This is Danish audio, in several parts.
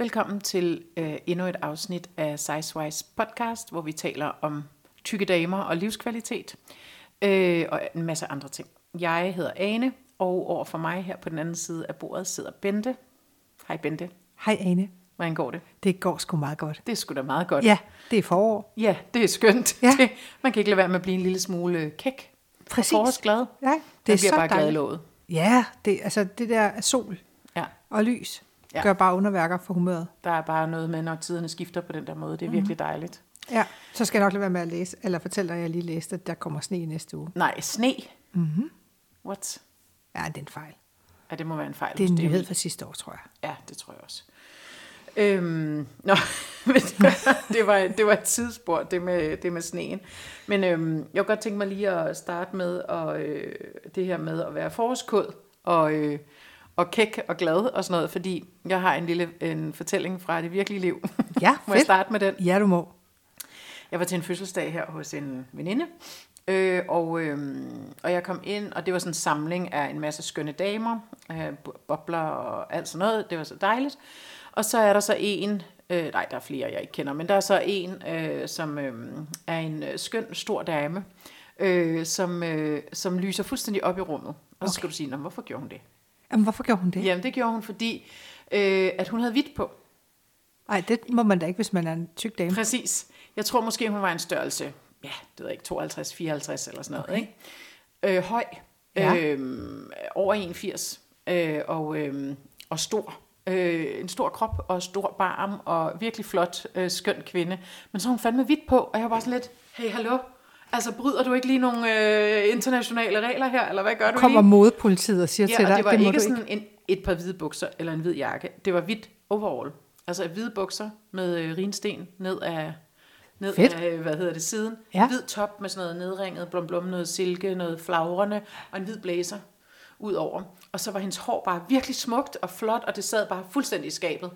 Velkommen til øh, endnu et afsnit af Sizewise podcast, hvor vi taler om tykke damer og livskvalitet øh, og en masse andre ting. Jeg hedder Ane, og over for mig her på den anden side af bordet sidder Bente. Hej Bente. Hej Ane. Hvordan går det? Det går sgu meget godt. Det er sgu da meget godt. Ja, det er forår. Ja, det er skønt. Ja. Det, man kan ikke lade være med at blive en lille smule kæk. Præcis. Og forårsglad. Ja, Det er bliver så bare glad i låget. Ja, det, altså det der sol Ja. og lys Ja. gør bare underværker for humøret. Der er bare noget med, når tiderne skifter på den der måde. Det er virkelig dejligt. Ja, så skal jeg nok lade være med at læse, eller fortælle dig, at jeg lige læste, at der kommer sne i næste uge. Nej, sne. Mm-hmm. What? Ja, det er en fejl. Ja, det må være en fejl. Det er en nyhed fra sidste år, tror jeg. Ja, det tror jeg også. Øhm, nå, men det var, det var, det var et tidsspor, det med, det med sneen. Men øhm, jeg kunne godt tænke mig lige at starte med at, øh, det her med at være forårskåd og, øh, og kæk og glad og sådan noget, fordi jeg har en lille en fortælling fra det virkelige liv. Ja, Må jeg fedt. starte med den? Ja, du må. Jeg var til en fødselsdag her hos en veninde, øh, og, øh, og jeg kom ind, og det var sådan en samling af en masse skønne damer, øh, bo- bobler og alt sådan noget. Det var så dejligt. Og så er der så en, øh, nej, der er flere, jeg ikke kender, men der er så en, øh, som øh, er en øh, skøn, stor dame, øh, som, øh, som lyser fuldstændig op i rummet. Og så skal Okay. du sige, "Nå, men hvorfor gjorde hun det? Jamen, hvorfor gjorde hun det? Jamen, det gjorde hun, fordi øh, at hun havde hvidt på. Nej, det må man da ikke, hvis man er en tyk dame. Præcis. Jeg tror måske, hun var en størrelse, ja, det ved jeg ikke, 52, 54 eller sådan noget, okay. ikke? Øh, høj, Ja. øh, over 81, øh, og, øh, og stor. Øh, en stor krop og stor barm, og virkelig flot, øh, skøn kvinde. Men så hun fandme hvidt på, og jeg var bare sådan lidt, hey, hallo? Altså, bryder du ikke lige nogle øh, internationale regler her, eller hvad gør du Kommer lige? modepolitiet og siger Ja, til og dig, det var det ikke sådan ikke. En, et par hvide bukser eller en hvid jakke. Det var hvidt overall. Altså hvide bukser med øh, rinsten ned af, ned Fedt. af, hvad hedder det, siden. Ja. Hvid top med sådan noget nedringet blom blom, noget silke, noget flagrende og en hvid blazer ud over. Og så var hendes hår bare virkelig smukt og flot, og det sad bare fuldstændig i skabet.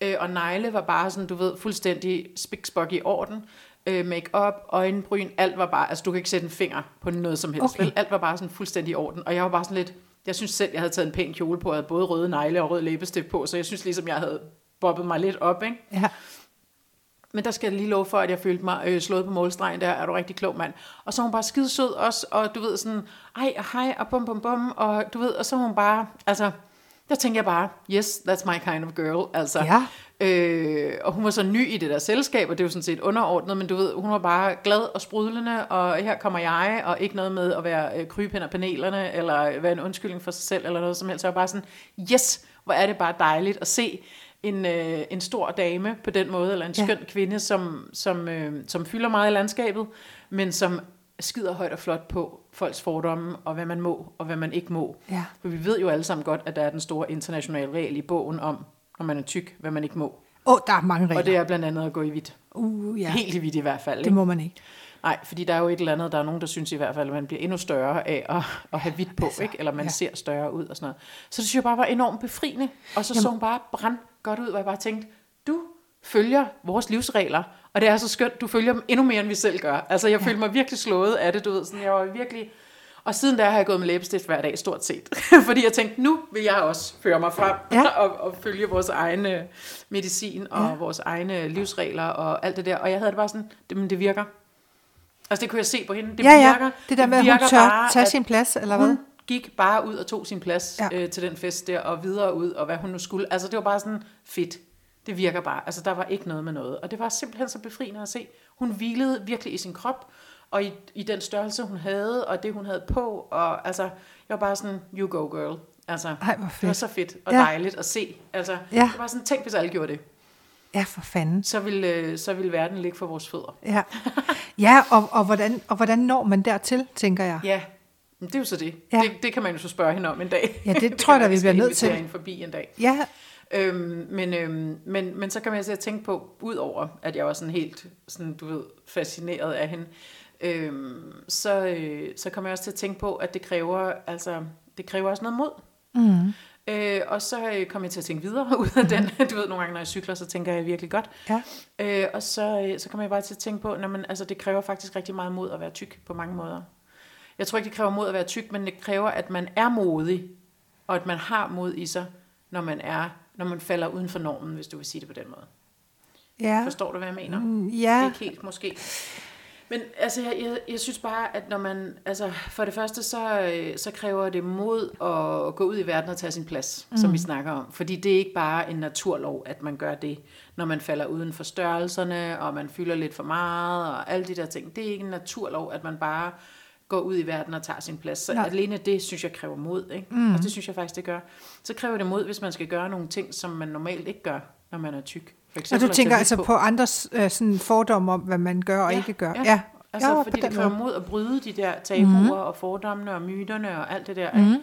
Øh, og negle var bare sådan, du ved, fuldstændig spik i orden. Øh, make-up, øjenbryn, alt var bare, altså du kan ikke sætte en finger på noget som helst. Okay. Vel? Alt var bare sådan fuldstændig i orden. Og jeg var bare sådan lidt, jeg synes selv, jeg havde taget en pæn kjole på, og havde både røde negle og rød læbestift på, så jeg synes ligesom, jeg havde bobbet mig lidt op, ikke? Ja. Men der skal jeg lige love for, at jeg følte mig øh, slået på målstregen. Der er du rigtig klog, mand. Og så er hun bare skide sød også, og du ved sådan, ej og hej, og bum bum bum, og du ved, og så er hun bare, altså, der tænker jeg bare, yes, that's my kind of girl, altså. Ja. Øh, og hun var så ny i det der selskab, og det jo sådan set underordnet, men du ved, hun var bare glad og sprudlende, og her kommer jeg, og ikke noget med at være øh, kryb panelerne, eller være en undskyldning for sig selv, eller noget som helst. Så jeg var bare sådan, yes, hvor er det bare dejligt at se en, øh, en stor dame på den måde, eller en Ja. skøn kvinde, som, som, øh, som fylder meget i landskabet, men som skider højt og flot på folks fordomme, og hvad man må, og hvad man ikke må. Ja. For vi ved jo alle sammen godt, at der er den store internationale regel i bogen om, når man er tyk, hvad man ikke må. Åh, oh, der er mange regler. Og det er blandt andet at gå i hvidt. Uh, ja. Helt i hvidt i hvert fald. Det Ikke? må man ikke. Nej, fordi der er jo et eller andet, der er nogen, der synes i hvert fald, at man bliver endnu større af at, at have hvidt på, Altså, ikke? eller man ja. ser større ud og sådan noget. Så det synes jeg bare var enormt befriende. Og så Jamen. så hun bare brand godt ud, hvor jeg bare tænkte, du følger vores livsregler, og det er så skønt, du følger dem endnu mere, end vi selv gør. Altså, jeg ja. følte mig virkelig slået af det, du ved, sådan, jeg var virkelig... Og siden der har jeg gået med læbestift hver dag, stort set. Fordi jeg tænkte, nu vil jeg også føre mig frem Ja. og, og følge vores egne medicin og Ja. vores egne livsregler og alt det der. Og jeg havde det bare sådan, det, men det virker. Altså det kunne jeg se på hende. Det ja, ja. virker. Det der med, at hun tør bare, tage sin plads, eller hvad? Hun gik bare ud og tog sin plads ja. øh, til den fest der, og videre ud, og hvad hun nu skulle. Altså det var bare sådan fedt. Det virker bare. Altså der var ikke noget med noget. Og det var simpelthen så befriende at se. Hun hvilede virkelig i sin krop, og i, i den størrelse, hun havde, og det, hun havde på. Og altså, jeg var bare sådan, you go girl. Altså, Ej, hvor det var fedt. så fedt og Ja. dejligt at se. Altså, Ja. det var sådan, tænk hvis alle gjorde det. Ja, for fanden. Så ville, øh, så ville verden ligge for vores fødder. Ja, ja og, og, hvordan, og hvordan når man dertil, tænker jeg. Ja, det er jo så det. Ja. Det, det kan man jo så spørge hende om en dag. Ja, det kan tror jeg da, vi bliver nødt til. hende forbi en dag. Ja, Øhm, men, øhm, men, men så kan man så tænke på, udover at jeg var sådan helt, sådan, du ved, fascineret af hende, øhm, så, øh, så kommer jeg også til at tænke på, at det kræver, altså, det kræver også noget mod. mm. Øh, og så øh, kom jeg til at tænke videre ud af den. Du ved, nogle gange, når jeg cykler, så tænker jeg virkelig godt. ja. Øh, og så, øh, så kommer jeg bare til at tænke på, at altså, det kræver faktisk rigtig meget mod at være tyk på mange måder. Jeg tror ikke, det kræver mod at være tyk, men det kræver, at man er modig, og at man har mod i sig, når man er, når man falder uden for normen, hvis du vil sige det på den måde. Ja. Forstår du, hvad jeg mener? Mm, ja. Ikke helt, måske. Men altså, jeg, jeg, jeg synes bare, at når man, altså, for det første, så, øh, så kræver det mod at gå ud i verden og tage sin plads, mm. som vi snakker om. Fordi det er ikke bare en naturlov, at man gør det, når man falder uden for størrelserne, og man fylder lidt for meget, og alle de der ting. Det er ikke en naturlov, at man bare går ud i verden og tager sin plads. Så Nej. alene det, synes jeg, kræver mod. Ikke? Mm. Og det synes jeg faktisk, det gør. Så kræver det mod, hvis man skal gøre nogle ting, som man normalt ikke gør, når man er tyk. For Og du tænker altså lidt på andres øh, sådan fordomme om, hvad man gør og Ja, ikke gør. ja. ja. Altså, Ja, ja, på fordi det kræver måde. mod at bryde de der tabuer mm-hmm. og fordommene og myterne og alt det der. Ikke?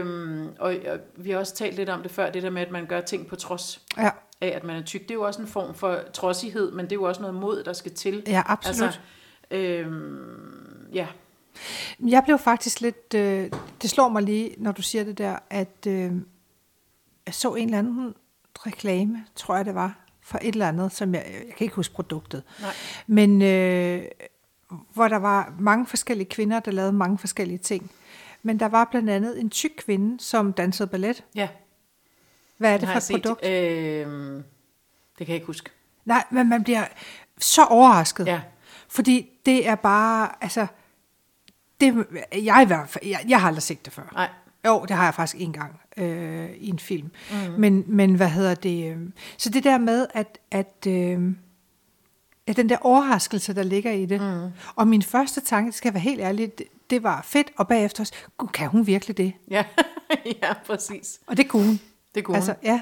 Øhm, og, og vi har også talt lidt om det før, det der med, at man gør ting på trods Ja, af, at man er tyk. Det er jo også en form for trodsighed, men det er jo også noget mod, der skal til. ja absolut. Altså, øhm, ja, Jeg blev faktisk lidt, øh, det slår mig lige, når du siger det der, at øh, jeg så en eller anden reklame, tror jeg det var, for et eller andet, som jeg, jeg kan ikke huske produktet, nej. men øh, hvor der var mange forskellige kvinder, der lavede mange forskellige ting. Men der var blandt andet en tyk kvinde, som dansede ballet. Ja, Hvad er det for et produkt? set. Øhm, det kan jeg ikke huske. Nej, men man bliver så overrasket. Ja, Fordi det er bare, altså, det, jeg, i hvert fald, jeg, jeg har aldrig set det før. nej. Jo, det har jeg faktisk en gang øh, i en film. Mm. Men, men hvad hedder det? Øh, så det der med, at, at, øh, at den der overraskelse, der ligger i det. Mm. Og min første tanke, det skal jeg være helt ærlig, det, det var fedt, og bagefter også, "Gud, kan hun virkelig det? Ja, ja præcis. Og det kunne hun. Det kunne Altså, altså, ja.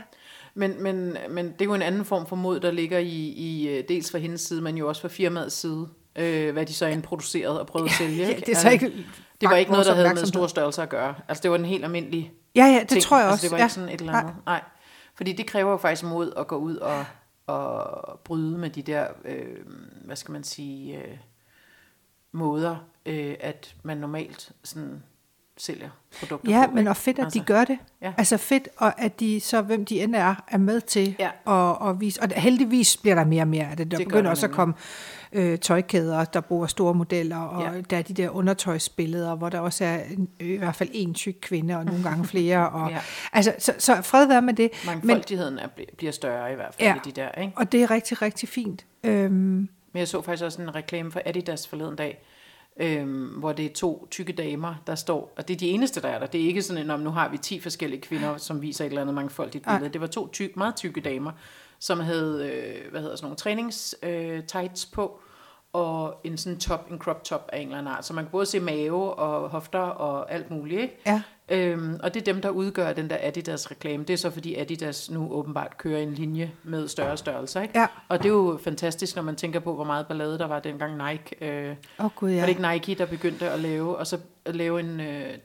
Men, men, men det er jo en anden form for mod, der ligger i, i øh, dels fra hendes side, men jo også fra firmaets side, øh, hvad de så introducerede og prøvede at sælge. ja, det er så Altså, ikke det var ikke noget, der havde med store størrelser at gøre. Altså det var en helt almindelig Ja, ja, det ting. tror jeg altså, også. det var ja. ikke sådan et eller andet. Nej. Fordi det kræver jo faktisk mod at gå ud og, og bryde med de der, øh, hvad skal man sige, øh, måder, øh, at man normalt sådan sælger produkter Ja, på. men og fedt, at altså, de Altså, gør det. ja. Altså fedt, og at de så, hvem de end er, er med til Ja. at, at vise. Og heldigvis bliver der mere og mere af det. Der Det begynder der også at nemlig. komme øh, tøjkæder, der bruger store modeller, og Ja. der er de der undertøjsbilleder, hvor der også er en, i hvert fald en tyk kvinde, og nogle gange flere. Og, Ja. altså, så, så fred være med det. Men, Mangfoldigheden er, bliver større i hvert fald Ja. i de der, ikke? og det er rigtig, rigtig fint. Øhm, Men jeg så faktisk også en reklame for Adidas forleden dag, øhm, hvor det er to tykke damer, der står, og det er de eneste, der er der. Det er ikke sådan en, om nu har vi 10 forskellige kvinder, som viser et eller andet mangfoldigt billede. Det var to tyk, meget tykke damer, som havde, øh, hvad hedder sådan nogle trænings øh, tights på, og en sådan top, en crop top af en eller anden art. Så man kan både se mave og hofter og alt muligt, ikke? ja, Øhm, og det er dem, der udgør den der Adidas-reklame. Det er så, fordi Adidas nu åbenbart kører en linje med større størrelser. Ikke? Ja. Og det er jo fantastisk, når man tænker på, hvor meget ballade der var dengang Nike. Øh, oh, gud ja. Var det ikke Nike, der begyndte at lave, og så at lave en øh,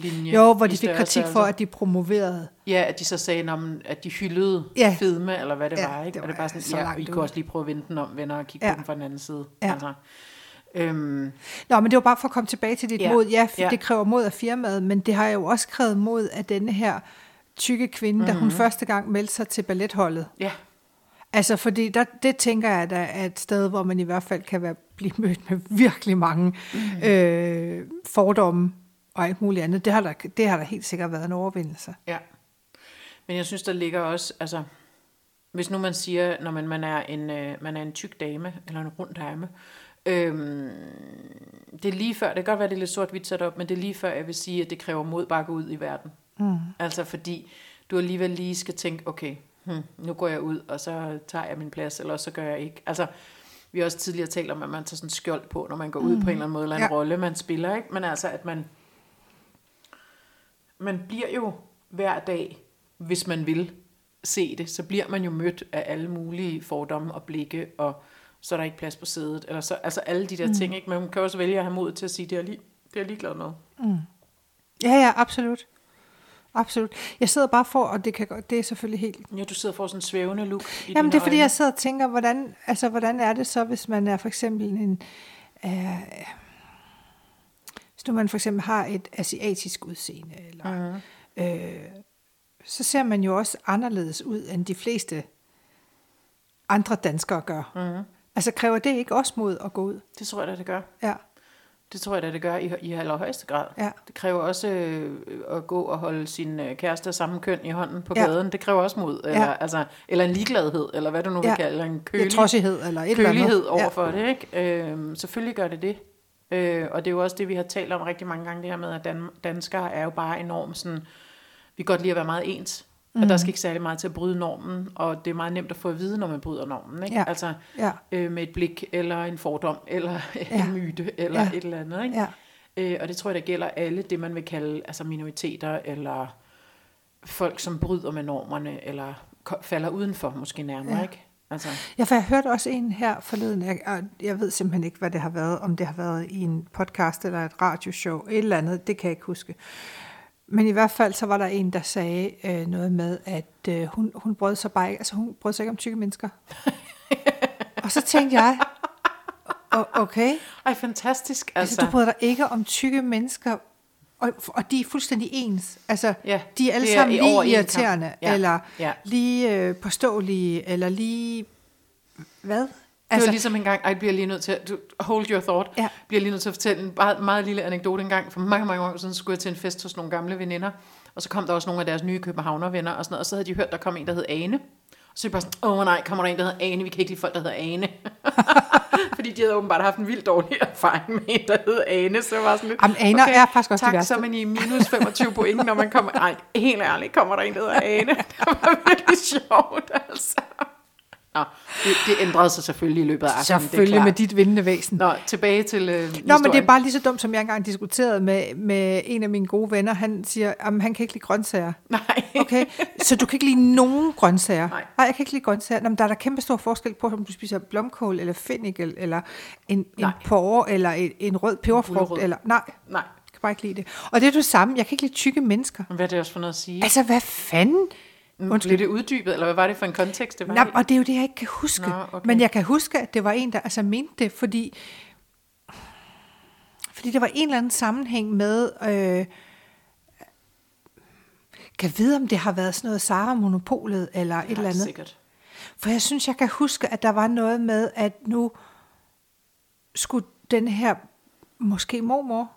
træningstøjslinje? Jo, hvor de fik kritik for, størrelser? at de promoverede. Ja, at de så sagde, men, at de hyldede Ja. fedme, eller hvad det Ja, var. Ikke? det og det er var bare sådan, så ja, I kunne også lige prøve at vende den om, venner, og kigge Ja. på den fra den anden side. Ja. Altså, øhm, Nå, men det var bare for at komme tilbage til dit Ja. mod. Ja, Ja. det kræver mod af firmaet, men det har jo også krævet mod af denne her tykke kvinde, mm-hmm. da Mhm. hun første gang meldte sig til balletholdet. ja, Altså, fordi der, det tænker jeg, der er et sted, hvor man i hvert fald kan være, blive mødt med virkelig mange Mhm. mm. øh, fordomme og alt muligt andet. Det har, der, det har der helt sikkert været en overvindelse. Ja. Men jeg synes, der ligger også, altså, hvis nu man siger, når man, man, er, en, øh, man er en tyk dame, eller en rund dame, øhm, det er lige før, det kan godt være, det er lidt sort-hvidt sat op, men det er lige før, jeg vil sige, at det kræver mod bare at gå ud i verden. Mm. Altså fordi du alligevel lige skal tænke, okay, hmm, nu går jeg ud, og så tager jeg min plads, eller så gør jeg ikke. Altså, vi har også tidligere talt om, at man tager sådan skjold på, når man går ud på en eller anden måde, eller en Ja. rolle, man spiller, ikke? Men altså, at man, man bliver jo hver dag, hvis man vil se det, så bliver man jo mødt af alle mulige fordomme og blikke, og så er der ikke plads på sædet, eller så, altså alle de der mm. ting, ikke? Men man kan også vælge at have mod til at sige, det er, lige, det er jeg ligeglad med. Ja, ja, absolut. Absolut. Jeg sidder bare for, og det, kan, det er selvfølgelig helt Ja, du sidder får sådan en svævende look i Jamen det er fordi, øjne. jeg sidder og tænker, hvordan, altså, hvordan er det så, hvis man er for eksempel en... Øh, nu man for eksempel har et asiatisk udseende, eller, Mhm. øh, så ser man jo også anderledes ud, end de fleste andre danskere gør. Mhm. Altså kræver det ikke også mod at gå ud? Det tror jeg da, det gør. Ja. Det tror jeg da, det gør i, i allerhøjeste grad. Ja. Det kræver også øh, at gå og holde sin øh, kæreste af samme køn i hånden på Ja. gaden. Det kræver også mod. Eller, Ja. altså, eller en ligegladhed, eller hvad du nu vil Ja. kalde eller en Ja, kølig, trodsighed eller et eller andet. kølighed Ja. over for det. Ikke? Øh, selvfølgelig gør det det. Øh, og det er jo også det, vi har talt om rigtig mange gange, det her med, at dan- danskere er jo bare enormt sådan, vi kan godt lide at være meget ens. Mm. Og der skal ikke særlig meget til at bryde normen, og det er meget nemt at få at vide, når man bryder normen. Ikke? Ja. Altså Ja. øh, med et blik, eller en fordom, eller Ja. en myte, eller Ja. et eller andet. Ikke? Ja. Øh, og det tror jeg, der gælder alle det, man vil kalde altså minoriteter, eller folk, som bryder med normerne, eller falder udenfor måske nærmere. Ja. Ikke? Altså, Ja, for jeg hørte også en her forleden, jeg, jeg ved simpelthen ikke, hvad det har været, om det har været i en podcast eller et radioshow, et eller andet, det kan jeg ikke huske. Men i hvert fald så var der en, der sagde øh, noget med, at øh, hun, hun brød sig bare ikke, altså hun brød sig ikke om tykke mennesker. og så tænkte jeg, "O- okay, ej, fantastisk. altså, Altså, altså du bryder dig ikke om tykke mennesker, og, og de er fuldstændig ens. Altså, Ja, de er alle er sammen over lige irriterende, Ja, eller ja. lige øh, påståelige, eller lige... Hvad? det var ligesom en gang, jeg bliver lige nødt til, at- hold your thought, Ja. bliver lige nødt til at fortælle en meget, meget lille anekdote en gang. For mange, mange år siden skulle jeg til en fest hos nogle gamle veninder, og så kom der også nogle af deres nye københavnervenner, og sådan noget, og så havde de hørt, der kom en, der hed Ane. Så er bare sådan, åh oh, nej, kommer der en, der hedder Ane, vi kan ikke lide folk, der hedder Ane. Fordi de havde åbenbart haft en vildt dårlig erfaring med en, der hed Ane, så var sådan lidt, Jamen, aner er faktisk også tak, så er man i minus 25 point, når man kommer, ej, helt ærligt, kommer der en, der hedder Ane. Det var virkelig sjovt, altså. Nå, det, det ændrede sig selvfølgelig i løbet af aftenen, Selvfølgelig det er med dit vindende væsen. Nå, tilbage til øh, Nå, men det er bare lige så dumt, som jeg engang diskuterede med, med en af mine gode venner. Han siger, at han kan ikke lide grøntsager. Nej. Okay, så du kan ikke lide nogen grøntsager? Nej. Nej, jeg kan ikke lide grøntsager. Nå, men der er der kæmpe stor forskel på, om du spiser blomkål, eller fennikel, eller en, en porre, eller en, en rød peberfrugt. Eller, nej, Nej, jeg kan bare ikke lide det. Og det er det samme. Jeg kan ikke lide tykke mennesker. men hvad er det også for noget at sige? Altså, hvad fanden? Undskyld. Blev det uddybet, eller hvad var det for en kontekst, det var Nå, og det er jo det, jeg ikke kan huske. Nå, okay. Men jeg kan huske, at det var en, der altså mente det, fordi, fordi der var en eller anden sammenhæng med, øh, kan vide, om det har været sådan noget Sara Monopolet, eller et Ja, eller andet. Sikkert. For jeg synes, jeg kan huske, at der var noget med, at nu skulle den her, måske mormor,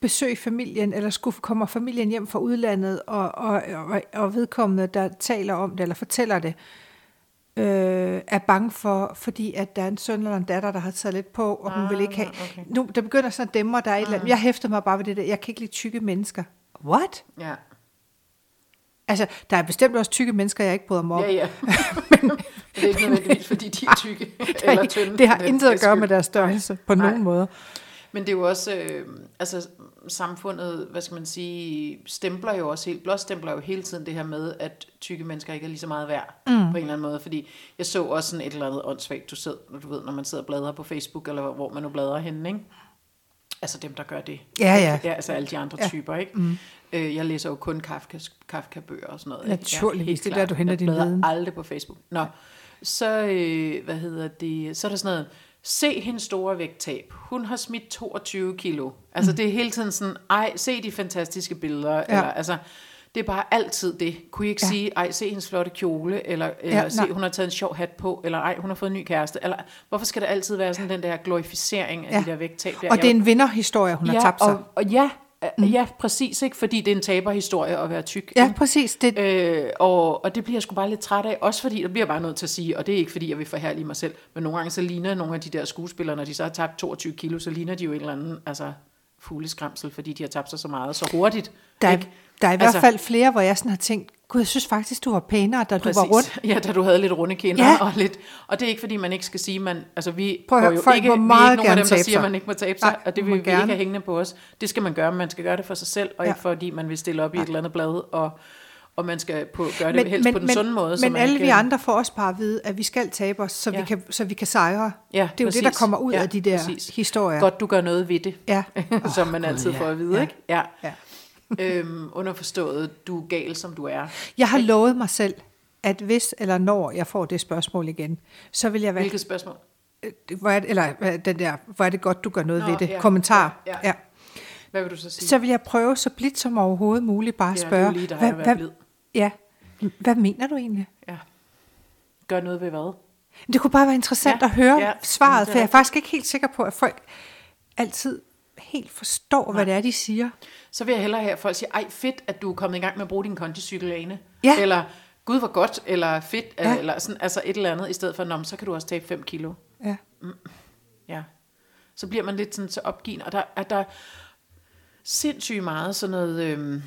besøge familien, eller skulle komme familien hjem fra udlandet, og, og, og, og vedkommende, der taler om det, eller fortæller det, øh, er bange for, fordi at der er en søn eller en datter, der har taget lidt på, og hun Ah, vil ikke have... okay. Nu, der begynder sådan at dæmme, og der er et eller andet. Jeg hæfter mig bare ved det der. Jeg kan ikke lide tykke mennesker. What? Ja. Altså, der er bestemt også tykke mennesker, jeg ikke bryder mig om. Ja, ja. Men det er ikke nødvendigvis, fordi de er tykke eller tynde. det har intet at gøre med deres størrelse på Nej. nogen måde. Men det er jo også, øh, altså samfundet, hvad skal man sige, stempler jo også helt, blåstempler jo hele tiden det her med, at tykke mennesker ikke er lige så meget værd mm. på en eller anden måde. Fordi jeg så også sådan et eller andet åndssvagt, du, sidder, du ved, når man sidder og bladrer på Facebook, eller hvor man nu bladrer henne, ikke? Altså dem, der gør det. Ja, ja. Ja, altså alle de andre Ja. typer, ikke? Mm. Øh, jeg læser jo kun Kafka, Kafka-bøger og sådan noget. ikke? Naturligvis, det er der, du henter jeg din viden. aldrig på Facebook. Nå, så, øh, hvad hedder det, så er der sådan noget, se hendes store vægttab. Hun har smidt 22 kilo. Altså mm. det er hele tiden sådan, ej, se de fantastiske billeder. Ja. Eller, altså, det er bare altid det. Kunne I ikke Ja. ja. sige, ej, se hendes flotte kjole, eller, eller Ja, ja, se, nej. hun har taget en sjov hat på, eller ej, hun har fået en ny kæreste. Eller, hvorfor skal det altid være sådan den der glorificering af Ja. ja. de der vægttab? Der? Og det er en vinderhistorie, hun har tabt sig. Og, og ja, mm. ja, præcis, ikke? fordi det er en taberhistorie at være tyk. Ja, ikke? præcis. Det, Øh, og, og det bliver jeg sgu bare lidt træt af, også fordi, der bliver bare nødt til at sige, og det er ikke fordi, jeg vil forhærlige mig selv, men nogle gange så ligner nogle af de der skuespillere, når de så har tabt 22 kilo, så ligner de jo en eller anden, altså fugleskramsel, fordi de har tabt sig så meget så hurtigt. der, er, ikke? der er i Altså- hvert fald flere, hvor jeg sådan har tænkt, gud, jeg synes faktisk, du var pænere, da Præcis. du var rundt. Ja, da du havde lidt runde kinder Ja. og lidt. Og det er ikke fordi man ikke skal sige, man altså vi Prøv går jo folk ikke, vi er meget ikke nogen af dem, der siger, sig. at man ikke må tabe sig, Nej, og det vil vi ikke gerne. have hængende på os. Det skal man gøre, men man skal gøre det for sig selv, og Ja. ikke fordi man vil stille op i et eller andet blad, og, og man skal på, gøre det Men, helst men, på den men, sunde måde. så men man alle ikke, vi andre får også bare at vide, at vi skal tabe os, så, ja. Vi, kan, så vi kan sejre. Ja, det er jo det, der præcis. kommer ud Ja, af de der præcis. historier. Godt, du gør noget ved det, Ja. som man altid ja. får at vide, Ja. ikke? Ja. Ja. øhm, underforstået, du er gal, som du er. Jeg har lovet mig selv, at hvis eller når jeg får det spørgsmål igen, så vil jeg være... Hvilket spørgsmål? Hvor er det, eller hvad- den der, hvor er det godt, du gør noget Nå, ved det. ja, Kommentar. ja, ja. ja. Hvad vil du så sige? Så vil jeg prøve så blidt som overhovedet muligt bare at Ja, det er spørge, jo lige ja, hvad mener du egentlig? Ja. Gør noget ved hvad? Det kunne bare være interessant Ja, at høre ja, svaret, for jeg er faktisk ikke helt sikker på, at folk altid helt forstår, hvad det er, de siger. Så vil jeg hellere have, at folk siger, ej fedt, at du er kommet i gang med at bruge din kondicykel, Ane. Ja. Eller, gud hvor godt, eller fedt, Ja. eller sådan, altså et eller andet, i stedet for, Nå, så kan du også tabe 5 kilo. Ja. Ja. Så bliver man lidt sådan så opgivende, og der er der sindssygt meget sådan noget, øhm,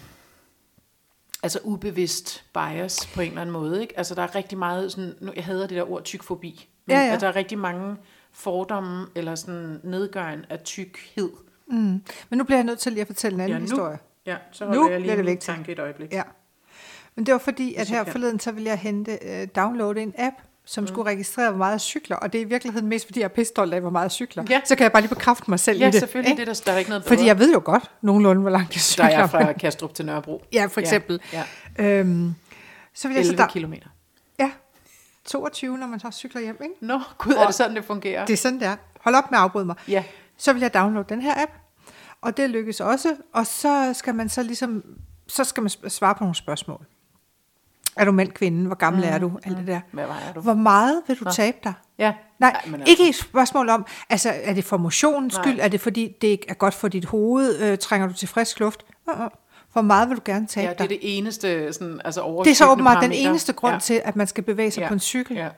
altså ubevidst bias på en eller anden måde, ikke? Altså der er rigtig meget sådan, nu, jeg hader det der ord tykfobi, men Ja, ja. At der er rigtig mange fordomme, eller sådan nedgøren af tykhed. Mm. Men nu bliver jeg nødt til lige at fortælle en anden Ja, nu. historie. Ja, så Nu holder jeg bliver lige det min tanke et øjeblik. Ja. Men det var fordi, at jeg her forleden, så ville jeg hente, øh, downloade en app, som mm. skulle registrere, hvor meget jeg cykler. Og det er i virkeligheden mest, fordi jeg er pistolt af, hvor meget jeg cykler. Ja. Så kan jeg bare lige bekræfte mig selv Ja, i det. selvfølgelig, ikke? det er der, der er ikke noget bedre. Fordi jeg ved jo godt nogenlunde, hvor langt jeg der cykler. er fra Kastrup til Nørrebro. Ja, for eksempel. Ja, Øhm, så vil ja. jeg så 11 der, kilometer. ja, 22, når man så cykler hjem. Ikke? Nå, gud, er det sådan, det fungerer? Det er sådan, det er. Hold op med at afbryde mig. Ja, Så vil jeg downloade den her app, og det lykkes også. Og så skal man så ligesom, så skal man svare på nogle spørgsmål. Er du mand, kvinde? Hvor gammel mm, er du? Alt det der. hvad vejer du? Hvor meget vil du tabe dig? Ja. Nej, men men ikke et spørgsmål om, altså er det for motionens Nej. skyld? Er det fordi, det ikke er godt for dit hoved? Øh, trænger du til frisk luft? Uh-uh. Hvor meget vil du gerne tabe Ja, det dig? er det eneste sådan, altså det er så åbenbart den eneste grund ja. til, at man skal bevæge sig Ja. på en cykel. Ja.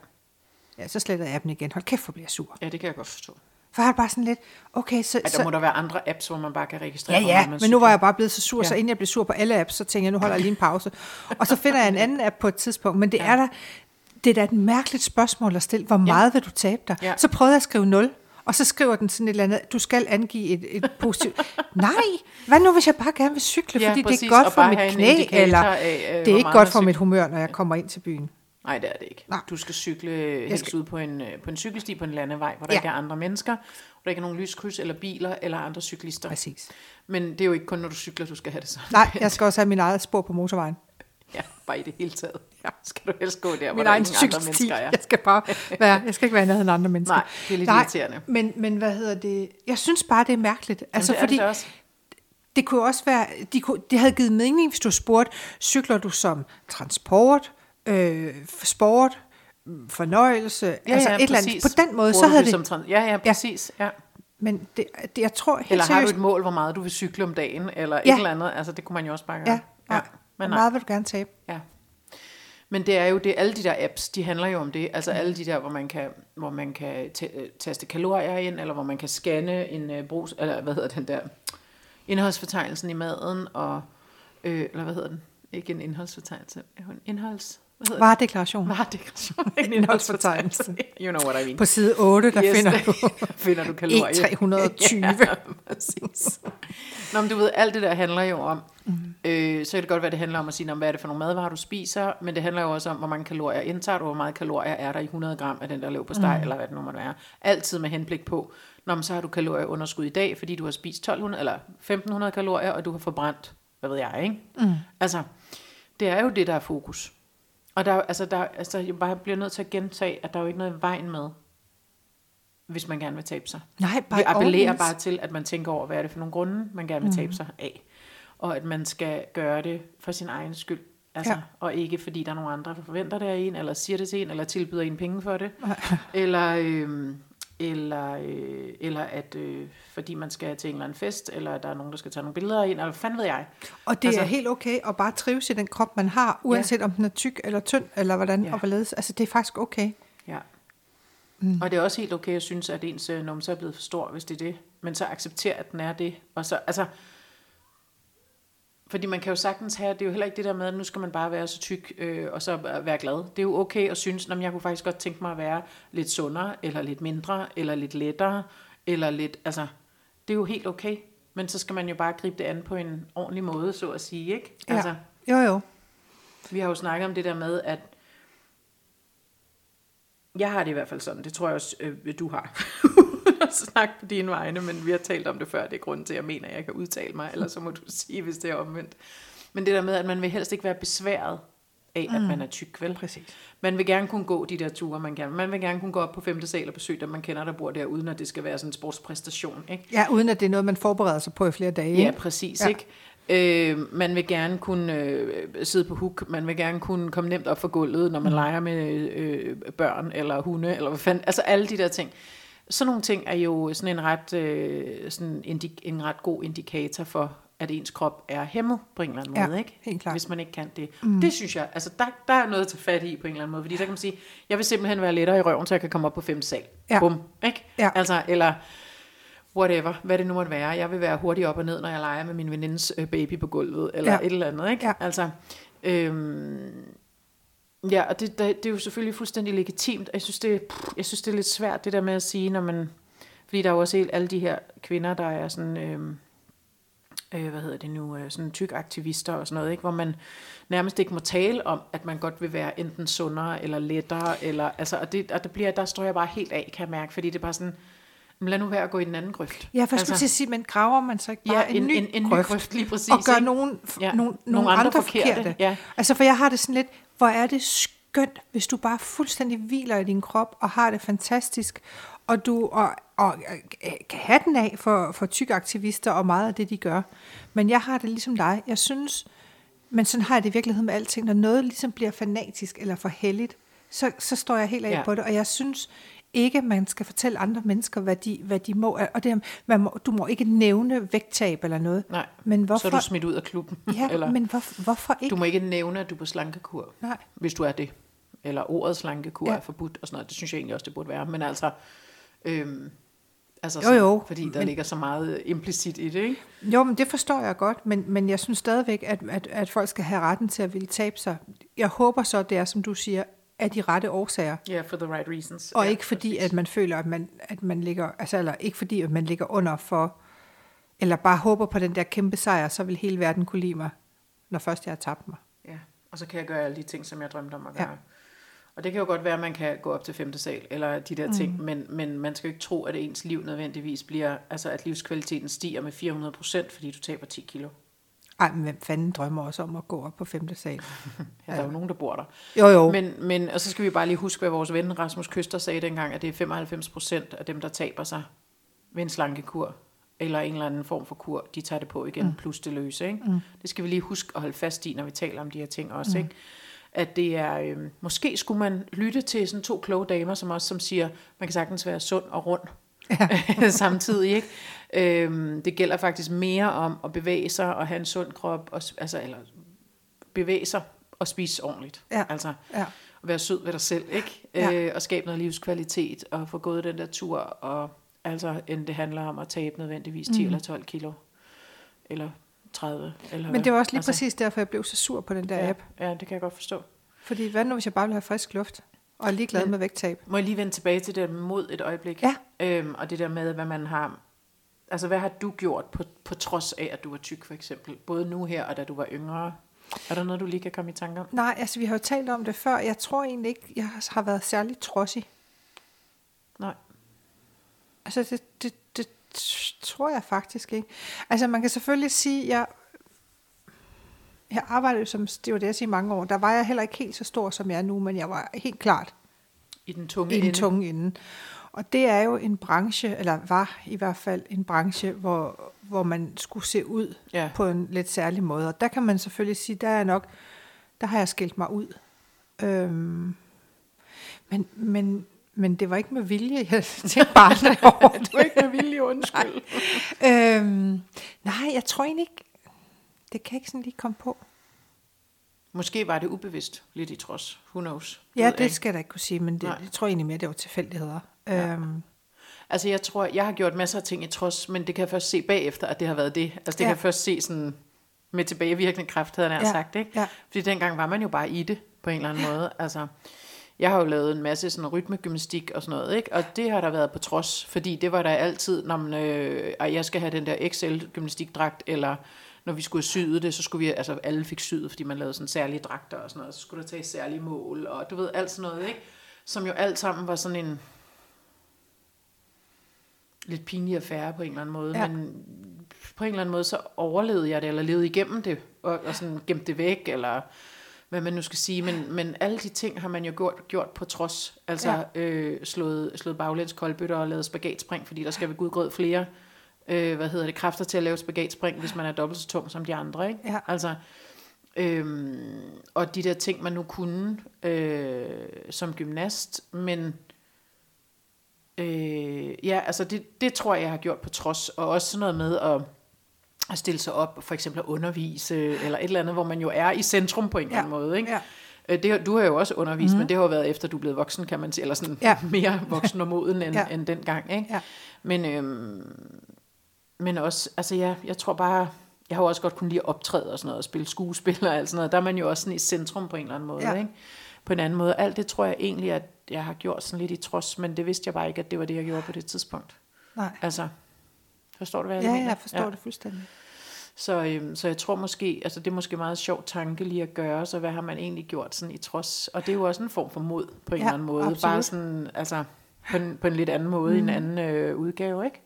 Ja, så sletter jeg appen igen. Hold kæft, hvor bliver jeg sur. ja, det kan jeg godt forstå. For jeg har bare sådan lidt, okay, så... Ja, der så må der være andre apps, hvor man bare kan registrere, Ja, ja, man men nu var jeg bare blevet så sur, ja. så Ja. inden jeg blev sur på alle apps, så tænkte jeg, nu holder jeg lige en pause. Og så finder jeg en anden app på et tidspunkt, men det ja. er da, det er da et mærkeligt spørgsmål at stille. Hvor meget vil du tabe dig? Ja. Så prøvede jeg at skrive 0, og så skriver den sådan et eller andet, du skal angive et, et positivt... Nej, hvad nu hvis jeg bare gerne vil cykle, Ja, fordi præcis, det er godt for mit knæ, eller af, øh, det er ikke godt for mit humør, når jeg kommer ind til byen. Nej, det er det ikke. Nej. Du skal cykle helst skal- ud på en, øh, på en cykelsti på en landevej, hvor der Ja. ikke er andre mennesker, hvor der ikke er nogen lyskryds eller biler eller andre cyklister. Præcis. Men det er jo ikke kun, når du cykler, du skal have det sådan. Nej, jeg skal også have min eget spor på motorvejen. Ja, bare i det hele taget. Ja. Skal du helst gå der, hvor Min der egen ingen andre cykelsti. mennesker er. Jeg skal bare være, jeg skal ikke være i nærheden af andre mennesker. Nej, det er lidt Nej, irriterende. Men, men hvad hedder det? Jeg synes bare, det er mærkeligt. Altså, det er fordi det også. det kunne også være, de kunne, det havde givet mening, hvis du spurgte, cykler du som transport, øh, sport, mm, fornøjelse, ja, altså et eller andet. På den måde, Bruger så du havde det, Som ja, ja, præcis. Ja. men det, det, jeg tror helt Eller har du seriøst, et mål, hvor meget du vil cykle om dagen, eller Ja. et eller andet. Altså, det kunne man jo også bare gøre. ja, ja, Men hvor meget vil du gerne tabe? Ja. Men det er jo det, alle de der apps, de handler jo om det. Altså alle de der, hvor man kan, hvor man kan øh, taste kalorier ind, eller hvor man kan scanne en uh, brus, eller hvad hedder den der, indholdsfortegnelsen i maden, og, øh, eller hvad hedder den? Ikke en indholdsfortegnelse, en indholds... Hvad Varedeklaration. Varedeklaration. En Indholdsfortegnelse. You know what I mean. På side 8, der Yes, finder du finder du kalorier. E320. Ja, præcis. Nå, men du ved, alt det der handler jo om, mm. øh, så kan det godt være, det handler om at sige, "Nå, hvad er det for nogle madvarer, du spiser, men det handler jo også om, hvor mange kalorier indtager du, hvor meget kalorier er der i 100 gram af den der lev på steg, mm. eller hvad det nu måtte være. Altid med henblik på, Nå, men så har du kalorieunderskud i dag, fordi du har spist 1200 eller 1500 kalorier, og du har forbrændt, hvad ved jeg, ikke? Mm. Altså, det er jo det, der er fokus. Og der, er altså, der, altså, jeg bare bliver nødt til at gentage, at der er jo ikke noget i vejen med, hvis man gerne vil tabe sig. Nej, by Vi appellerer means. bare til, at man tænker over, hvad er det for nogle grunde, man gerne vil tabe Mm. sig af. Og at man skal gøre det for sin egen skyld. Altså, Ja. Og ikke fordi der er nogle andre, der forventer det af en, eller siger det til en, eller tilbyder en penge for det. eller, øh, eller, øh, eller at øh, fordi man skal til en eller anden fest, eller der er nogen, der skal tage nogle billeder en, eller hvad fanden ved jeg. Og det altså, er helt okay at bare trives i den krop, man har, uanset ja. om den er tyk eller tynd, eller hvordan ja. Ja. og hvorledes. Altså, det er faktisk okay. Ja. Mm. Og det er også helt okay at synes, at ens øh, numse er blevet for stor, hvis det er det. Men så acceptere, at den er det. Og så, altså, fordi man kan jo sagtens have, det er jo heller ikke det der med, at nu skal man bare være så tyk, øh, og så være glad. Det er jo okay at synes, at jeg kunne faktisk godt tænke mig at være lidt sundere, eller lidt mindre, eller lidt lettere, eller lidt, altså, det er jo helt okay. Men så skal man jo bare gribe det an på en ordentlig måde, så at sige, ikke? Ja. Altså, Jo, jo. vi har jo snakket om det der med, at jeg har det i hvert fald sådan, det tror jeg også, øh, du har. Snak på dine vegne, men vi har talt om det før, det er grunden til, at jeg mener, at jeg kan udtale mig, eller så må du sige, hvis det er omvendt. Men det der med, at man vil helst ikke være besværet af, at man er tyk, vel? Præcis. Man vil gerne kunne gå de der ture, man kan. Man vil gerne kunne gå op på femte sal og besøge dem, man kender, der bor der, uden at det skal være sådan en sportspræstation, ikke? Ja, uden at det er noget, man forbereder sig på i flere dage. Ja, præcis, Ja. ja. ikke? Øh, man vil gerne kunne øh, sidde på huk, man vil gerne kunne komme nemt op for gulvet, når man mm. leger med øh, børn eller hunde, eller hvad fanden, altså alle de der ting. Sådan nogle ting er jo sådan en ret, øh, sådan indi- en ret god indikator for, at ens krop er hæmmet på en eller anden Ja, måde, ikke? helt klart. Hvis man ikke kan det. Mm. Det synes jeg, altså der, der er noget at tage fat i på en eller anden måde, fordi der kan man sige, jeg vil simpelthen være lettere i røven, så jeg kan komme op på femte sal. Ja. Bum, ikke? Ja. Altså, eller whatever, hvad det nu måtte være. Jeg vil være hurtigt op og ned, når jeg leger med min venindes øh, baby på gulvet, eller ja. et eller andet, ikke? Ja. Altså, øhm, ja, og det, det, det er jo selvfølgelig fuldstændig legitimt, og jeg synes, det, jeg synes, det er lidt svært, det der med at sige, når man, fordi der er jo også helt alle de her kvinder, der er sådan, øhm, øh, hvad hedder det nu, øh, sådan tyk aktivister og sådan noget, ikke? hvor man nærmest ikke må tale om, at man godt vil være enten sundere eller lettere, eller, altså, og, det, og det bliver, der står jeg bare helt af, kan jeg mærke, fordi det er bare sådan, lad nu være at gå i den anden grøft. Ja, for skulle til at sige, men graver man så ikke bare ja, en, ny en, en ny grøft, grøft, lige præcis. og gør nogen, Ja, ja, nogen, nogle nogle andre andre, forkerte, forkerte. ja. Altså, for jeg har det sådan lidt, hvor er det skønt, hvis du bare fuldstændig hviler i din krop, og har det fantastisk, og du og, og, kan have den af for, for tyk aktivister og meget af det, de gør. Men jeg har det ligesom dig. Jeg synes, men sådan har jeg det i virkeligheden med alting. Når noget ligesom bliver fanatisk eller for heldigt, så, så står jeg helt af ja. på det. Og jeg synes ikke, man skal fortælle andre mennesker, hvad de, hvad de må. Og det, man må, du må ikke nævne vægttab eller noget. Nej, Men så hvorfor, er du smidt ud af klubben. ja, eller, men hvor, hvorfor ikke? du må ikke nævne, at du er på slankekur, Nej. hvis du er det. Eller ordet slankekur ja. Er forbudt og sådan noget. Det synes jeg egentlig også, det burde være. Men altså, øhm, altså Jo, jo, fordi der men- ligger så meget implicit i det, ikke? Jo, men det forstår jeg godt, men, men jeg synes stadigvæk, at, at, at folk skal have retten til at ville tabe sig. Jeg håber så, det er, som du siger, af de rette årsager. Ja, yeah, for the right reasons. Og ja, ikke fordi, præcis. at man føler, at man, at man ligger, altså, eller ikke fordi, at man ligger under for, eller bare håber på den der kæmpe sejr, så vil hele verden kunne lide mig, når først jeg har tabt mig. Ja, og så kan jeg gøre alle de ting, som jeg drømte om at Ja. gøre. Og det kan jo godt være, at man kan gå op til femte sal, eller de der mm. ting, men, men man skal jo ikke tro, at ens liv nødvendigvis bliver, altså at livskvaliteten stiger med 400 procent, fordi du taber 10 kilo. Ej, men hvem fanden drømmer også om at gå op på femte sal? Ja, der er jo nogen, der bor der. Jo, jo. Men, Men, men, og så skal vi bare lige huske, hvad vores ven Rasmus Køster sagde dengang, at det er 95 procent af dem, der taber sig ved en slankekur, eller en eller anden form for kur, de tager det på igen, mm. plus det løse. Ikke? Mm. Det skal vi lige huske at holde fast i, når vi taler om de her ting også. Mm. Ikke? At det er, øh, måske skulle man lytte til sådan to kloge damer, som også som siger, man kan sagtens være sund og rund ja. samtidig. Ikke? Øhm, det gælder faktisk mere om at bevæge sig og have en sund krop, og, altså, eller bevæge sig og spise ordentligt. Ja. Altså, ja. at være sød ved dig selv, ikke? Ja. Øh, og skabe noget livskvalitet, og få gået den der tur, og altså, end det handler om at tabe nødvendigvis 10 mm. eller 12 kilo, eller 30, eller Men det var også lige altså, præcis derfor, jeg blev så sur på den der ja, app. ja, det kan jeg godt forstå. Fordi hvad nu, hvis jeg bare vil have frisk luft, og er ligeglad med vægttab? Må jeg lige vende tilbage til det mod et øjeblik? Ja. Øhm, og det der med, hvad man har... Altså, hvad har du gjort på, på trods af, at du var tyk, for eksempel? Både nu her, og da du var yngre. Er der noget, du lige kan komme i tanke om? Nej, altså vi har jo talt om det før. Jeg tror egentlig ikke, jeg har været særlig trodsig. Nej. Altså det, det, det tror jeg faktisk ikke. Altså man kan selvfølgelig sige, jeg, jeg arbejdede som stewardess i mange år. Der var jeg heller ikke helt så stor, som jeg er nu, men jeg var helt klart I den tunge i den ende. tunge ende. Og det er jo en branche, eller var i hvert fald en branche, hvor, hvor man skulle se ud Ja. på en lidt særlig måde. Og der kan man selvfølgelig sige, der er nok, der har jeg skilt mig ud. Øhm, men, men, men det var ikke med vilje, jeg tænkte bare over det. Du er ikke med vilje, undskyld. øhm, nej, jeg tror egentlig ikke, det kan jeg ikke sådan lige komme på. Måske var det ubevidst, lidt i trods. Who knows? Ja, det ikke. skal jeg da ikke kunne sige, men det, Nej. jeg tror egentlig mere, det var tilfældigheder. Ja. Øhm, Altså, jeg tror, jeg har gjort masser af ting i trods, men det kan jeg først se bagefter, at det har været det. Altså, det Ja. kan jeg først se sådan med tilbagevirkende kraft, havde jeg Ja, sagt, ikke? ja. Fordi dengang var man jo bare i det, på en eller anden måde. Altså, jeg har jo lavet en masse sådan rytmegymnastik og sådan noget, ikke? Og det har der været på trods, fordi det var der altid, når man, øh, jeg skal have den der XL-gymnastikdragt, eller når vi skulle syde det, så skulle vi, altså alle fik syet, fordi man lavede sådan særlige dragter og sådan noget, så skulle der tages særlige mål, og du ved, alt sådan noget, ikke? Som jo alt sammen var sådan en, lidt pinlig affære på en eller anden måde, ja. Men på en eller anden måde, så overlevede jeg det, eller levede igennem det, og, og sådan gemte det væk, eller hvad man nu skal sige, men, men alle de ting har man jo gjort, gjort på trods, altså ja. øh, slået, slået baglæns koldbøtter og lavet spagatspring, fordi der skal ved Gud grød flere, øh, hvad hedder det, kræfter til at lave spagatspring, hvis man er dobbelt så tung som de andre, ikke? Ja. Altså, øhm, og de der ting, man nu kunne øh, som gymnast, men Øh, ja, altså det, det tror jeg, jeg har gjort på trods, og også sådan noget med at, at stille sig op, for eksempel at undervise, eller et eller andet, hvor man jo er i centrum på en eller anden måde, ikke? Ja. Øh, Det, du har jo også undervist, mm. men det har jo været efter, du er blevet voksen, kan man sige, eller sådan ja. Mere voksen og moden end. Ja. end dengang, ikke? Ja. Men, øhm, men også, altså ja, jeg tror bare, jeg har jo også godt kunne lide at optræde og sådan noget, og spille skuespil og alt sådan noget. Der er man jo også sådan i centrum på en eller anden måde, Ja. ikke? På en anden måde. Alt det tror jeg egentlig, at jeg har gjort sådan lidt i trods, men det vidste jeg bare ikke, at det var det, jeg gjorde på det tidspunkt. Nej. Altså, forstår du, hvad jeg Ja, mener? jeg forstår ja. det fuldstændig. Så, øhm, så jeg tror måske, altså det er måske meget sjov tanke lige at gøre, så hvad har man egentlig gjort sådan i trods? Og det er jo også en form for mod på en Ja, eller anden måde. absolut. Bare sådan, altså på en, på en lidt anden måde, mm. en anden øh, udgave, ikke?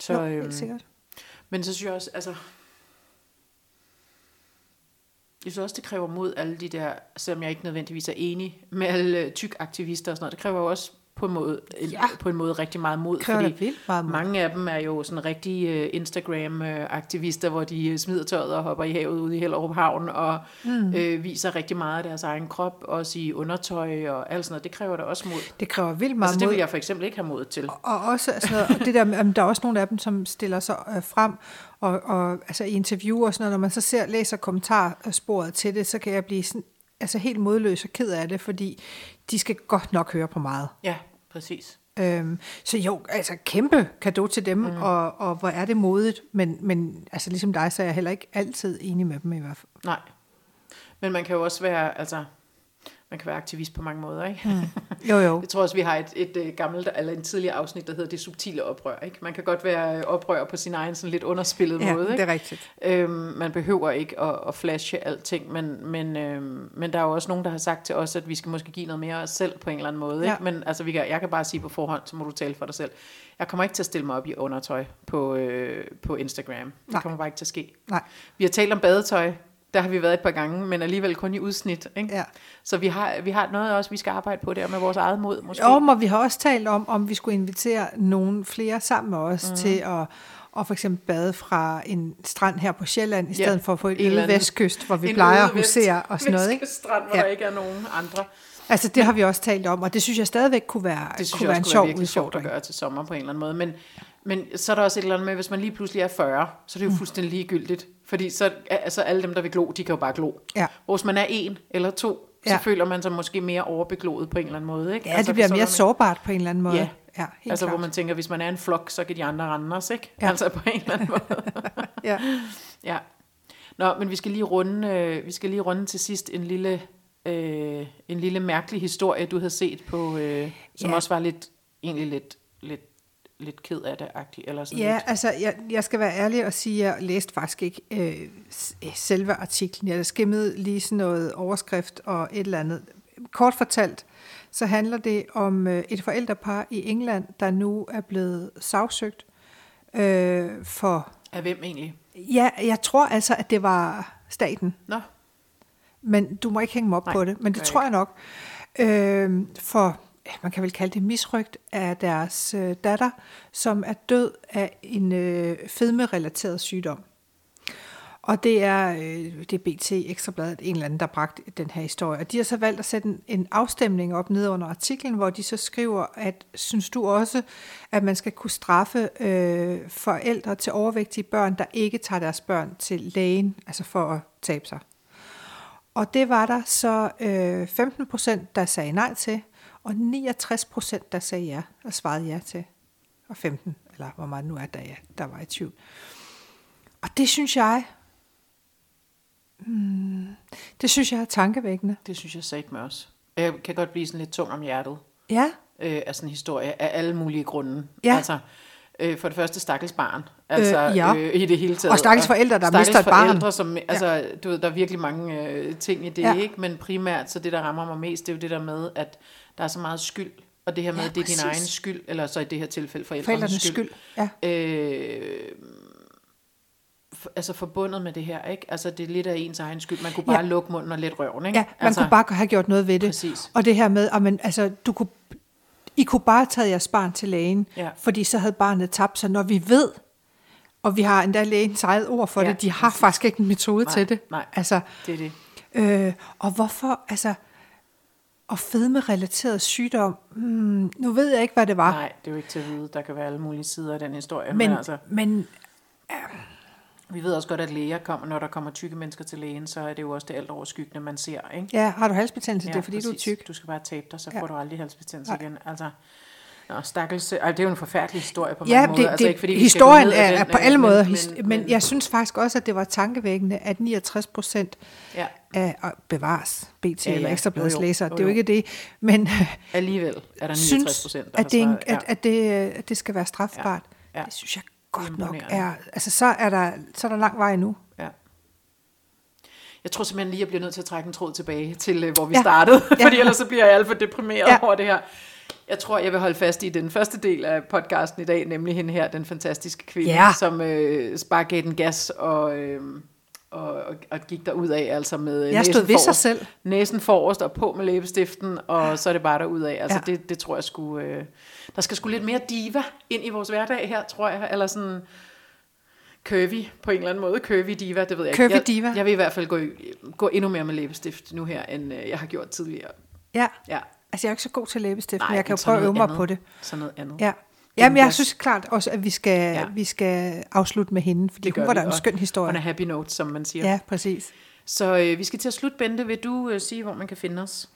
Så, jo, øhm, helt sikkert. men så synes jeg også, altså... Jeg synes også, det kræver mod alle de der, selvom jeg ikke nødvendigvis er enig med alle øh, tyk aktivister og sådan noget, det kræver jo også på en måde, Ja. på en måde rigtig meget mod, Kræver fordi det vildt meget mod. mange af dem er jo sådan rigtige uh, Instagram-aktivister, hvor de øh, smider tøjet og hopper i havet ude i Hellerup Havn, og mm. øh, viser rigtig meget af deres egen krop, også i undertøj og alt sådan noget. Det kræver da også mod. Det kræver vildt meget Altså, det mod. vil jeg for eksempel ikke have mod til. Og også altså, og det der, der er også nogle af dem, som stiller sig øh, frem og, og altså, i interviewer og sådan noget, når man så ser, læser kommentarsporet til det, så kan jeg blive sådan, altså, helt modløs og ked af det, fordi de skal godt nok høre på meget. Ja, præcis. Øhm, så jo, altså kæmpe kado til dem, mm. og, og hvor er det modigt, men, men altså ligesom dig, så er jeg heller ikke altid enig med dem i hvert fald. Nej. Men man kan jo også være, altså, man kan være aktivist på mange måder, ikke? Mm. Jo, jo. Jeg tror også, vi har et, et, et gammelt, eller en tidligere afsnit, der hedder Det subtile oprør, ikke? Man kan godt være oprør på sin egen sådan lidt underspillet Ja, måde, det ikke? er rigtigt. Øhm, man behøver ikke at, at flashe alting, men, men, øhm, men der er jo også nogen, der har sagt til os, at vi skal måske give noget mere af os selv på en eller anden måde. Ja. Ikke? Men altså, vi kan, jeg kan bare sige på forhånd, så må du tale for dig selv. Jeg kommer ikke til at stille mig op i undertøj på, øh, på Instagram. Det Nej. kommer bare ikke til at ske. Nej. Vi har talt om badetøj, der har vi været et par gange, men alligevel kun i udsnit. Ikke? Ja. Så vi har, vi har noget også, vi skal arbejde på der med vores eget mod, måske. Jo, og vi har også talt om, om vi skulle invitere nogle flere sammen med os mm. til at og for eksempel bade fra en strand her på Sjælland, i stedet Ja, for på et en anden- vestkyst, hvor vi En plejer at husere og sådan noget. Ikke? Vestkystrand, hvor Ja. der ikke er nogen andre. Altså det har vi også talt om, og det synes jeg stadigvæk kunne være, Det kunne være en også sjov kunne være virkelig sjovt at udfordring. gøre til sommer på en eller anden måde. Men, men så er der også et eller andet med, hvis man lige pludselig er 40, så er det jo fuldstændig ligegyldigt. Fordi så, altså alle dem, der vil glo, de kan jo bare glo. Ja. Hvis man er en eller to, så Ja. føler man sig måske mere overbegloet på en eller anden måde. Ikke? Ja, det bliver mere hvad sårbart på en eller anden måde. Ja. ja helt Altså klart. hvor man tænker, hvis man er en flok, så kan de andre rende os, ikke? Ja. Altså på en eller anden måde. ja. ja. Nå, men vi skal lige runde, øh, vi skal lige runde til sidst en lille, øh, en lille mærkelig historie, du havde set på, øh, som Ja. også var lidt, egentlig lidt, lidt, lidt ked af det -agtig, eller sådan Ja, lidt. altså jeg, jeg skal være ærlig og sige, at jeg læste faktisk ikke øh, selve artiklen. Jeg skimmede lige sådan noget overskrift og et eller andet. Kort fortalt, så handler det om øh, et forældrepar i England, der nu er blevet sagsøgt øh, for... Af hvem egentlig? Ja, jeg tror altså, at det var staten. Nå, Men du må ikke hænge mig op Nej, på det, men det tror jeg nok. Øh, for, man kan vel kalde det misrygt af deres øh, datter, som er død af en øh, fedmerelateret sygdom. Og det er, øh, det er BT Ekstrabladet, en eller anden, der bragt den her historie. Og de har så valgt at sætte en, en afstemning op ned under artiklen, hvor de så skriver, at synes du også, at man skal kunne straffe øh, forældre til overvægtige børn, der ikke tager deres børn til lægen, altså for at tabe sig. Og det var der så øh, 15 procent, der sagde nej til, og 69 procent, der sagde ja, og svarede ja til. Og 15, eller hvor meget nu er der, ja, der var i tvivl. Og det synes jeg, hmm, det synes jeg er tankevækkende. det synes jeg sagde med os. Jeg kan godt blive sådan lidt tung om hjertet Ja, øh, af sådan en historie, af alle mulige grunde. Ja. Altså, øh, for det første, stakkels barn. Altså, Øh, ja. øh, i det hele taget. Og stakkels forældre, der stakkels mister et barn. forældre, som, altså, du ved, der er virkelig mange øh, ting i det, Ja. ikke? Men primært, så det, der rammer mig mest, det er jo det der med, at der er så meget skyld. Og det her med, Ja, at det er din egen skyld, eller så i det her tilfælde forældrenes, forældrenes skyld. Ja. Øh, altså forbundet med det her, ikke? Altså det er lidt af ens egen skyld. Man kunne bare Ja. ja. lukke munden og lidt røven, ikke? Ja, man altså, kunne bare have gjort noget ved det. Præcis. Og det her med, at man, altså, du kunne, I kunne bare tage jeres barn til lægen, Ja. fordi så havde barnet tabt sig, når vi ved, og vi har endda lægens eget ord for Ja, det, de har præcis. faktisk ikke en metode Nej, til det. nej. Altså, Det er det. øh, og hvorfor, altså, Og fedme-relateret sygdom, hmm, nu ved jeg ikke, hvad det var. Nej, det er jo ikke til at vide. Der kan være alle mulige sider af den historie. men, Men altså, men vi ved også godt, at læger kommer, når der kommer tykke mennesker til lægen, så er det jo også det alt overskyggende, man ser. Ikke? ja, har du halsbetændelse, det er fordi, du er præcis. tyk. Du skal bare tabe dig, så Ja. får du aldrig halsbetændelse Nej. igen. Altså, Nå, stakkels, ej, det er jo en forfærdelig historie på Ja, mange det, måder. Altså, det, ikke fordi, historien er, er den, på øh, alle men- måder, men, his- men jeg synes faktisk også, at det var tankevækkende, at 69 procent Ja, af bevares BT Ja, ja, ja. eller Ekstrabladets Jo, jo. læsere, Jo, det er jo ikke det, men alligevel er der 69 synes, procent, at det, er en- at, at, det, at det skal være strafbart. Ja, ja. Det synes jeg godt nok er, altså så er der, så er der lang vej endnu. Ja. Jeg tror simpelthen lige, jeg bliver nødt til at trække en tråd tilbage til, øh, hvor vi Ja. startede, Ja. fordi ellers så bliver jeg alt for deprimeret ja. over det her. Jeg tror, jeg vil holde fast i den første del af podcasten i dag, nemlig hende her, den fantastiske kvinde, Ja. som øh, bare gav den gas og, øh, og, og, gik derud af, altså med øh, Jeg stod næsen ved sig forrest, selv. næsen forrest og på med læbestiften, og så er det bare derud af. Altså Ja. det, det tror jeg skulle, øh, der skal sgu lidt mere diva ind i vores hverdag her, tror jeg, eller sådan curvy på en eller anden måde. Curvy diva, det ved jeg Curvy ikke. Jeg, diva. Jeg vil i hvert fald gå, gå endnu mere med læbestift nu her, end øh, jeg har gjort tidligere. Ja, Ja, altså jeg er ikke så god til læbestift, Nej, men jeg kan jo prøve at øve mig andet. på det. sådan noget andet. Ja. Jamen, jeg synes klart også, at vi skal, Ja. vi skal afslutte med hende, fordi hun var da en og skøn historie. On a happy note, som man siger. Ja, præcis. Så øh, vi skal til at slutte, Bente. Vil du øh, sige, hvor man kan finde os?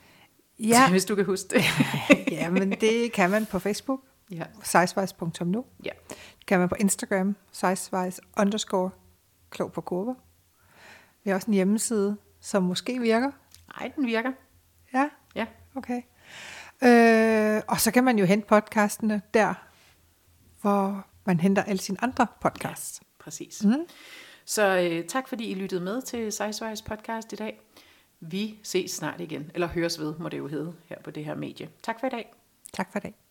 Ja, Hvis du kan huske det. ja, men det kan man på Facebook, ja. sizewise.nu. ja. Det kan man på Instagram, sizewise underscore klog på kurver. Vi har også en hjemmeside, som måske virker. Ej, den virker. Ja, Ja. okay. Øh, og så kan man jo hente podcastene der, hvor man henter alle sine andre podcasts. Præcis. Mm. Så øh, tak, fordi I lyttede med til Sizewise podcast i dag. Vi ses snart igen, eller høres ved, må det jo hedde, her på det her medie. Tak for i dag. Tak for i dag.